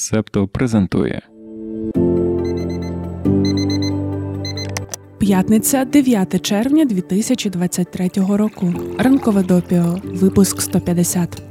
Септо презентує П'ятниця 9 червня 2023 року. Ранкове допіо. Випуск 150.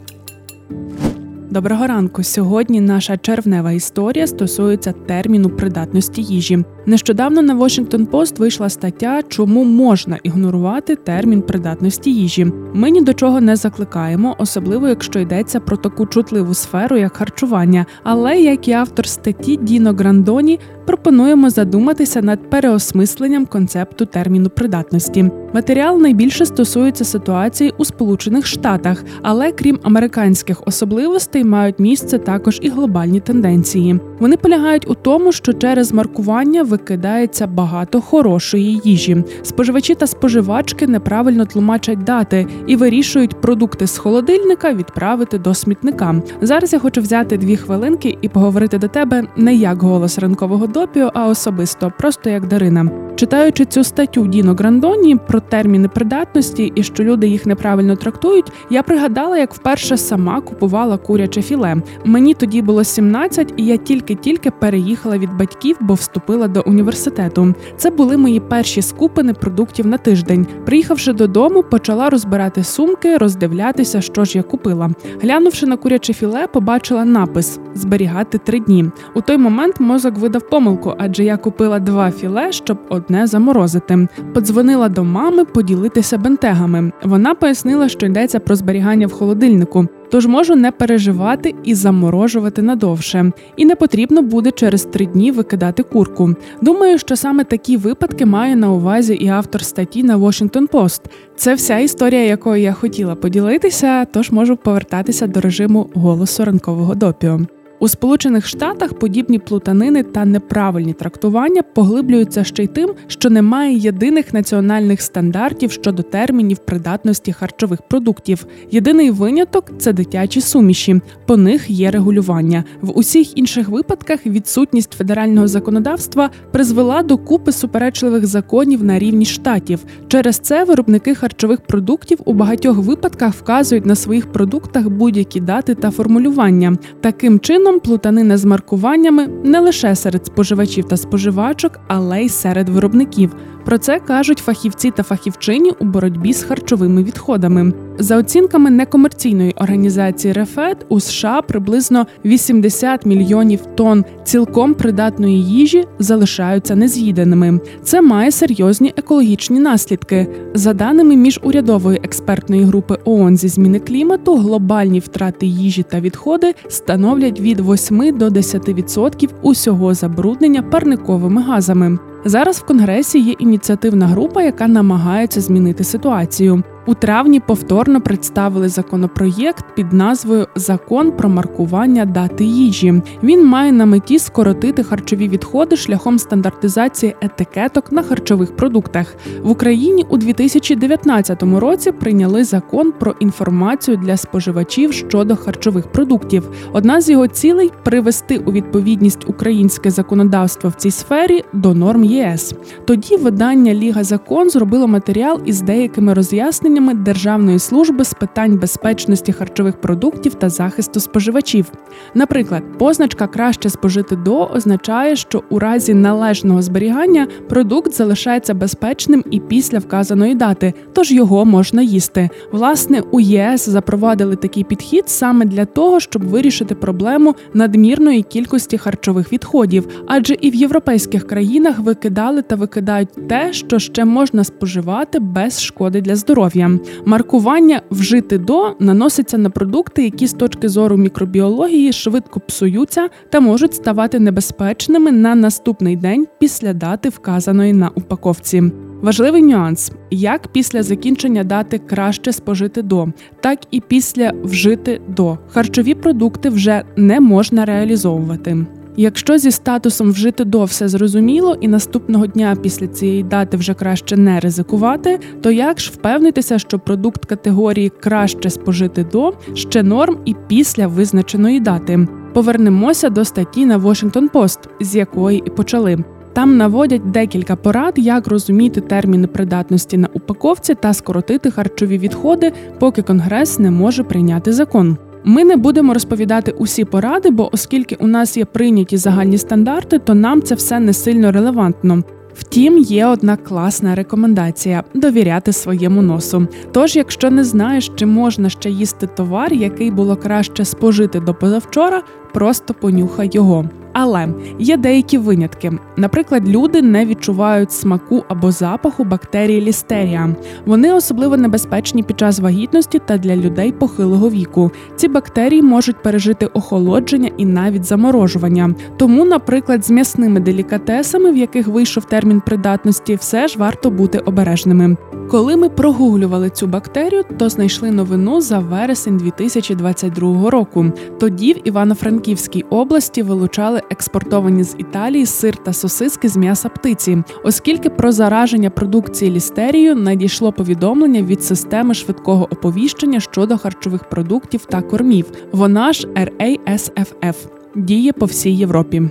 Доброго ранку. Сьогодні наша червнева історія стосується терміну придатності їжі. Нещодавно на Washington Post вийшла стаття, чому можна ігнорувати термін придатності їжі. Ми ні до чого не закликаємо, особливо якщо йдеться про таку чутливу сферу, як харчування. Але як і автор статті Діно Грандоні, пропонуємо задуматися над переосмисленням концепту терміну придатності. Матеріал найбільше стосується ситуації у Сполучених Штатах, але крім американських особливостей, мають місце також і глобальні тенденції. Вони полягають у тому, що через маркування викидається багато хорошої їжі. Споживачі та споживачки неправильно тлумачать дати і вирішують продукти з холодильника відправити до смітника. Зараз я хочу взяти дві хвилинки і поговорити до тебе не як голос ранкового допіо, а особисто, просто як Дарина. Читаючи цю статтю Діно Грандоні про терміни придатності і що люди їх неправильно трактують, я пригадала, як вперше сама купувала куряче філе. Мені тоді було 17, і я тільки-тільки переїхала від батьків, бо вступила до університету. Це були мої перші скупини продуктів на тиждень. Приїхавши додому, почала розбирати сумки, роздивлятися, що ж я купила. Глянувши на куряче філе, побачила напис зберігати три дні. У той момент мозок видав помилку, адже я купила два філе, щоб одне заморозити. Подзвонила до мами поділитися бентегами. Вона пояснила, що йдеться про зберігання в холодильнику. Тож можу не переживати і заморожувати надовше. І не потрібно буде через три дні викидати курку. Думаю, що саме такі випадки має на увазі і автор статті на Washington Post. Це вся історія, якою я хотіла поділитися, тож можу повертатися до режиму голосу ранкового допіо. У Сполучених Штатах подібні плутанини та неправильні трактування поглиблюються ще й тим, що немає єдиних національних стандартів щодо термінів придатності харчових продуктів. Єдиний виняток це дитячі суміші. По них є регулювання. В усіх інших випадках відсутність федерального законодавства призвела до купи суперечливих законів на рівні штатів. Через це виробники харчових продуктів у багатьох випадках вказують на своїх продуктах будь-які дати та формулювання. Таким чином чином плутанина з маркуваннями не лише серед споживачів та споживачок, але й серед виробників. Про це кажуть фахівці та фахівчині у боротьбі з харчовими відходами. За оцінками некомерційної організації Рефет у США приблизно 80 мільйонів тонн цілком придатної їжі залишаються нез'їденими. Це має серйозні екологічні наслідки. За даними міжурядової експертної групи ООН зі зміни клімату, глобальні втрати їжі та відходи становлять від 8 до 10% усього забруднення парниковими газами. Зараз в конгресі є ініціативна група, яка намагається змінити ситуацію. У травні повторно представили законопроєкт під назвою Закон про маркування дати їжі. Він має на меті скоротити харчові відходи шляхом стандартизації етикеток на харчових продуктах. В Україні у 2019 році прийняли закон про інформацію для споживачів щодо харчових продуктів. Одна з його цілей привести у відповідність українське законодавство в цій сфері до норм ЄС. Тоді видання Ліга Закон зробило матеріал із деякими роз'ясненнями роз'ясненнями Державної служби з питань безпечності харчових продуктів та захисту споживачів. Наприклад, позначка краще спожити до означає, що у разі належного зберігання продукт залишається безпечним і після вказаної дати, тож його можна їсти. Власне, у ЄС запровадили такий підхід саме для того, щоб вирішити проблему надмірної кількості харчових відходів, адже і в європейських країнах викидали та викидають те, що ще можна споживати без шкоди для здоров'я. Маркування вжити до наноситься на продукти, які з точки зору мікробіології швидко псуються та можуть ставати небезпечними на наступний день після дати, вказаної на упаковці. Важливий нюанс: як після закінчення дати краще спожити до, так і після вжити до харчові продукти вже не можна реалізовувати. Якщо зі статусом вжити до все зрозуміло, і наступного дня після цієї дати вже краще не ризикувати, то як ж впевнитися, що продукт категорії краще спожити до ще норм і після визначеної дати? Повернемося до статті на Washington Post, з якої і почали. Там наводять декілька порад, як розуміти терміни придатності на упаковці та скоротити харчові відходи, поки конгрес не може прийняти закон. Ми не будемо розповідати усі поради, бо оскільки у нас є прийняті загальні стандарти, то нам це все не сильно релевантно. Втім, є одна класна рекомендація довіряти своєму носу. Тож, якщо не знаєш, чи можна ще їсти товар, який було краще спожити до позавчора, просто понюхай його. Але є деякі винятки. Наприклад, люди не відчувають смаку або запаху бактерії лістерія. Вони особливо небезпечні під час вагітності та для людей похилого віку. Ці бактерії можуть пережити охолодження і навіть заморожування. Тому, наприклад, з м'ясними делікатесами, в яких вийшов термін придатності, все ж варто бути обережними. Коли ми прогуглювали цю бактерію, то знайшли новину за вересень 2022 року. Тоді в Івано-Франківській області вилучали експортовані з Італії сир та сосиски з м'яса птиці, оскільки про зараження продукції лістерією надійшло повідомлення від системи швидкого оповіщення щодо харчових продуктів та кормів. Вона ж RASFF. діє по всій Європі.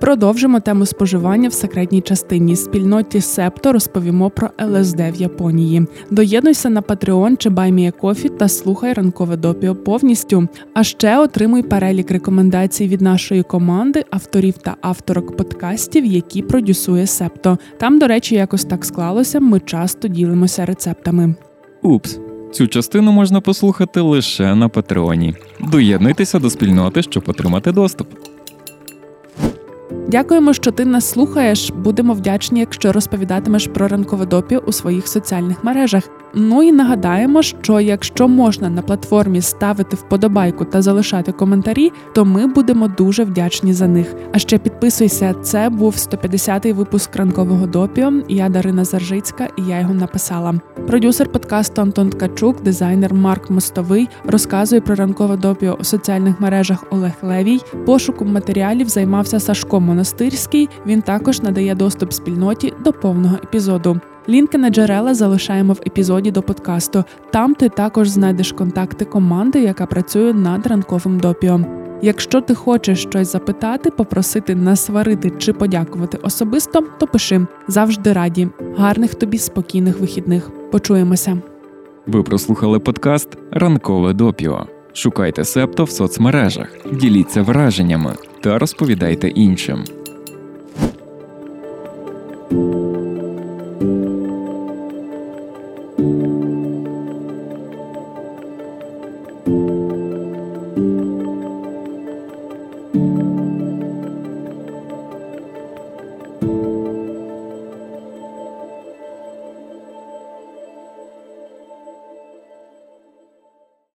Продовжимо тему споживання в секретній частині. Спільноті Септо розповімо про ЛСД в Японії. Доєднуйся на Patreon чи BuyMeACoffee та слухай ранкове допіо повністю. А ще отримуй перелік рекомендацій від нашої команди, авторів та авторок подкастів, які продюсує Септо. Там, до речі, якось так склалося. Ми часто ділимося рецептами. Упс. Цю частину можна послухати лише на Патреоні. Доєднуйтеся до спільноти, щоб отримати доступ. Дякуємо, що ти нас слухаєш. Будемо вдячні, якщо розповідатимеш про ранкове допіо у своїх соціальних мережах. Ну і нагадаємо, що якщо можна на платформі ставити вподобайку та залишати коментарі, то ми будемо дуже вдячні за них. А ще підписуйся, це був 150-й випуск ранкового допіо. Я Дарина Заржицька, і я його написала. Продюсер подкасту Антон Ткачук, дизайнер Марк Мостовий, розказує про ранкове допіо у соціальних мережах Олег Левій. Пошуком матеріалів займався Сашко Монастирський. Він також надає доступ спільноті до повного епізоду. Лінки на джерела залишаємо в епізоді до подкасту. Там ти також знайдеш контакти команди, яка працює над ранковим допіо. Якщо ти хочеш щось запитати, попросити насварити чи подякувати особисто, то пиши завжди раді. Гарних тобі спокійних вихідних. Почуємося. Ви прослухали подкаст Ранкове допіо. Шукайте септо в соцмережах, діліться враженнями та розповідайте іншим.